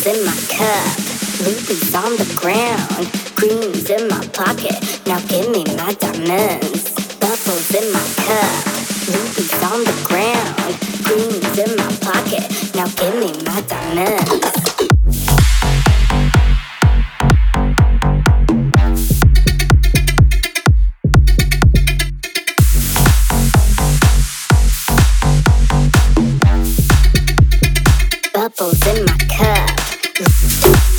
Bubbles in my cup, rubies on the ground, greens in my pocket. Now give me my diamonds. Bubbles in my cup, rubies on the ground, greens in my pocket. Now give me my diamonds. bubbles in my cup. Bubbles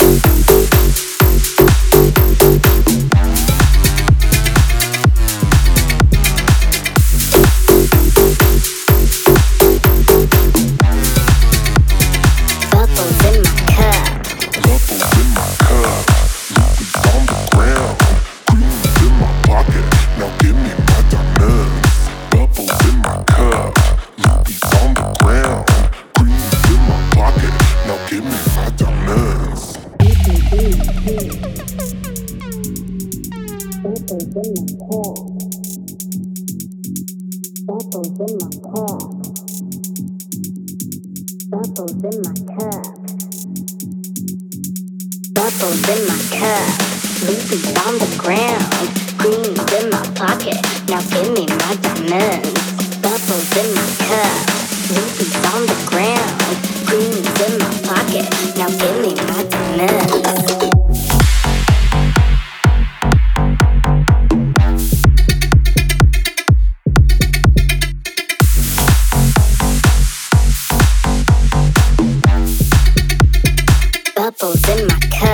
Now give me my diamonds. Bubbles in my cup.